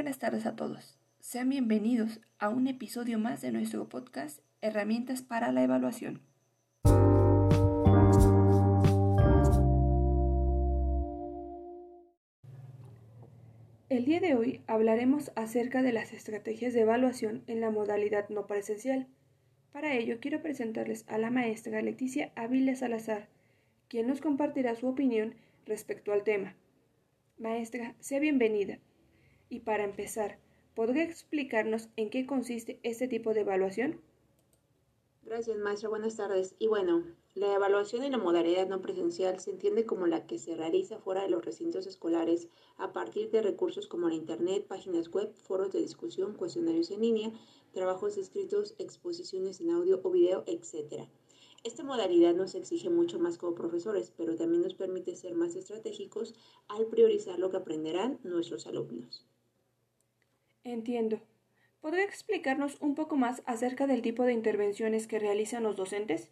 buenas tardes a todos. Sean bienvenidos a un episodio más de nuestro podcast Herramientas para la Evaluación. El día de hoy hablaremos acerca de las estrategias de evaluación en la modalidad no presencial. Para ello quiero presentarles a la maestra Leticia Ávila Salazar, quien nos compartirá su opinión respecto al tema. Maestra, sea bienvenida. Y para empezar, ¿podría explicarnos en qué consiste este tipo de evaluación? Gracias, maestra. Buenas tardes. Y bueno, la evaluación en la modalidad no presencial se entiende como la que se realiza fuera de los recintos escolares a partir de recursos como la Internet, páginas web, foros de discusión, cuestionarios en línea, trabajos escritos, exposiciones en audio o video, etc. Esta modalidad nos exige mucho más como profesores, pero también nos permite ser más estratégicos al priorizar lo que aprenderán nuestros alumnos. Entiendo. ¿Podría explicarnos un poco más acerca del tipo de intervenciones que realizan los docentes?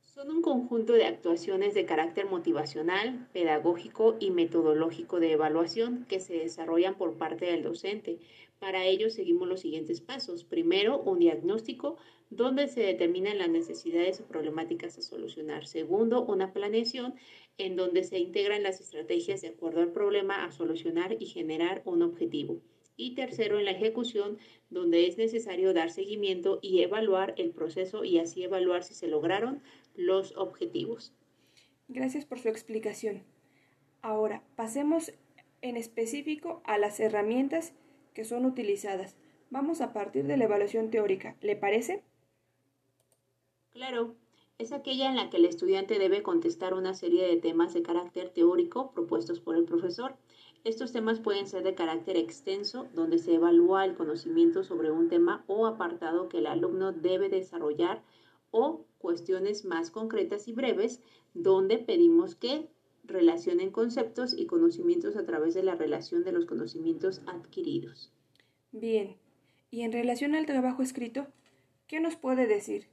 Son un conjunto de actuaciones de carácter motivacional, pedagógico y metodológico de evaluación que se desarrollan por parte del docente. Para ello seguimos los siguientes pasos. Primero, un diagnóstico donde se determinan las necesidades o problemáticas a solucionar. Segundo, una planeación en donde se integran las estrategias de acuerdo al problema a solucionar y generar un objetivo. Y tercero, en la ejecución, donde es necesario dar seguimiento y evaluar el proceso y así evaluar si se lograron los objetivos. Gracias por su explicación. Ahora, pasemos en específico a las herramientas que son utilizadas. Vamos a partir de la evaluación teórica. ¿Le parece? Claro, es aquella en la que el estudiante debe contestar una serie de temas de carácter teórico propuestos por el profesor. Estos temas pueden ser de carácter extenso, donde se evalúa el conocimiento sobre un tema o apartado que el alumno debe desarrollar, o cuestiones más concretas y breves, donde pedimos que relacionen conceptos y conocimientos a través de la relación de los conocimientos adquiridos. Bien, y en relación al trabajo escrito, ¿qué nos puede decir?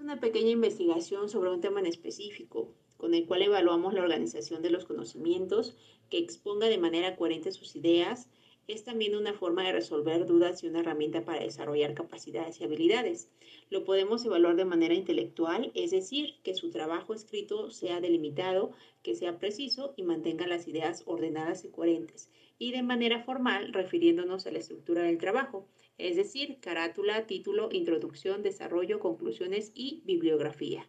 Una pequeña investigación sobre un tema en específico, con el cual evaluamos la organización de los conocimientos, que exponga de manera coherente sus ideas, es también una forma de resolver dudas y una herramienta para desarrollar capacidades y habilidades. Lo podemos evaluar de manera intelectual, es decir, que su trabajo escrito sea delimitado, que sea preciso y mantenga las ideas ordenadas y coherentes. Y de manera formal, refiriéndonos a la estructura del trabajo, es decir, carátula, título, introducción, desarrollo, conclusiones y bibliografía.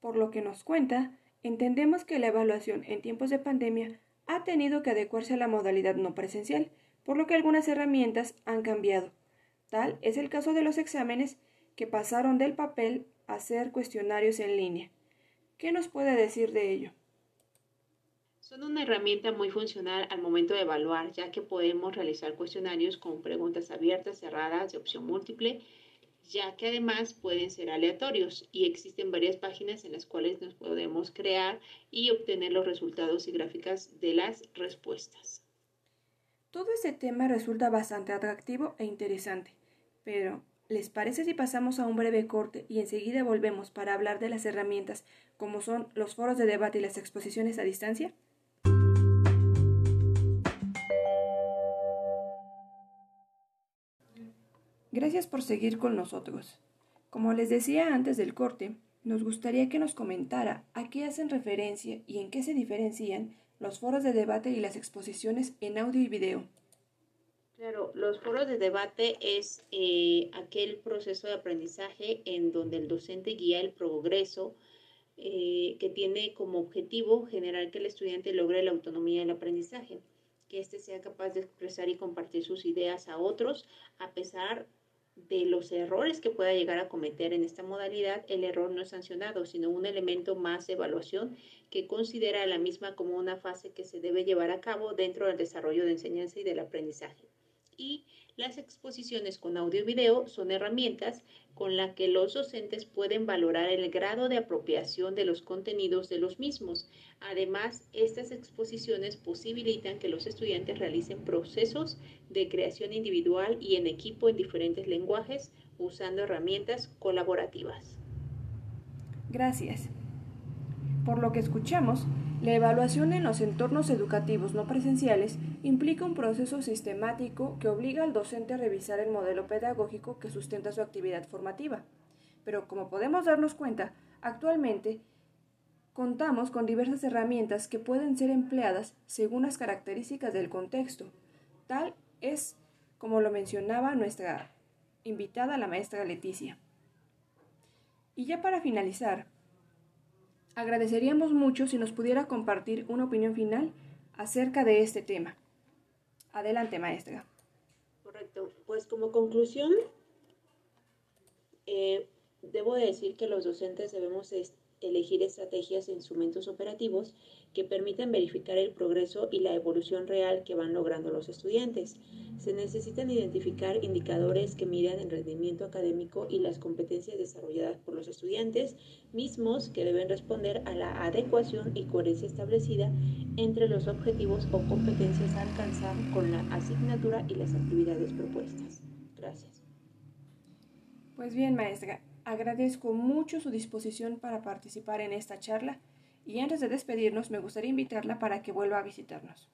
Por lo que nos cuenta, entendemos que la evaluación en tiempos de pandemia ha tenido que adecuarse a la modalidad no presencial, por lo que algunas herramientas han cambiado. Tal es el caso de los exámenes que pasaron del papel a ser cuestionarios en línea. ¿Qué nos puede decir de ello? Son una herramienta muy funcional al momento de evaluar, ya que podemos realizar cuestionarios con preguntas abiertas, cerradas, de opción múltiple, ya que además pueden ser aleatorios y existen varias páginas en las cuales nos podemos crear y obtener los resultados y gráficas de las respuestas. Todo este tema resulta bastante atractivo e interesante, pero ¿les parece si pasamos a un breve corte y enseguida volvemos para hablar de las herramientas como son los foros de debate y las exposiciones a distancia? Gracias por seguir con nosotros. Como les decía antes del corte, nos gustaría que nos comentara a qué hacen referencia y en qué se diferencian los foros de debate y las exposiciones en audio y video. Claro, los foros de debate es eh, aquel proceso de aprendizaje en donde el docente guía el progreso eh, que tiene como objetivo generar que el estudiante logre la autonomía del aprendizaje, que éste sea capaz de expresar y compartir sus ideas a otros a pesar los errores que pueda llegar a cometer en esta modalidad, el error no es sancionado, sino un elemento más de evaluación que considera la misma como una fase que se debe llevar a cabo dentro del desarrollo de enseñanza y del aprendizaje. Y las exposiciones con audio y video son herramientas con las que los docentes pueden valorar el grado de apropiación de los contenidos de los mismos. Además, estas exposiciones posibilitan que los estudiantes realicen procesos de creación individual y en equipo en diferentes lenguajes usando herramientas colaborativas. Gracias. Por lo que escuchamos, la evaluación en los entornos educativos no presenciales implica un proceso sistemático que obliga al docente a revisar el modelo pedagógico que sustenta su actividad formativa. Pero como podemos darnos cuenta, actualmente contamos con diversas herramientas que pueden ser empleadas según las características del contexto. Tal es como lo mencionaba nuestra invitada, la maestra Leticia. Y ya para finalizar, agradeceríamos mucho si nos pudiera compartir una opinión final acerca de este tema. Adelante, maestra. Correcto. Pues como conclusión, eh, debo decir que los docentes debemos elegir estrategias e instrumentos operativos que permitan verificar el progreso y la evolución real que van logrando los estudiantes. Se necesitan identificar indicadores que midan el rendimiento académico y las competencias desarrolladas por los estudiantes, mismos que deben responder a la adecuación y coherencia establecida entre los objetivos o competencias a alcanzar con la asignatura y las actividades propuestas. Gracias. Pues bien, maestra, Agradezco mucho su disposición para participar en esta charla y antes de despedirnos me gustaría invitarla para que vuelva a visitarnos.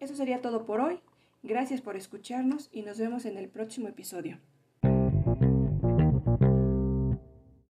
Eso sería todo por hoy. Gracias por escucharnos y nos vemos en el próximo episodio.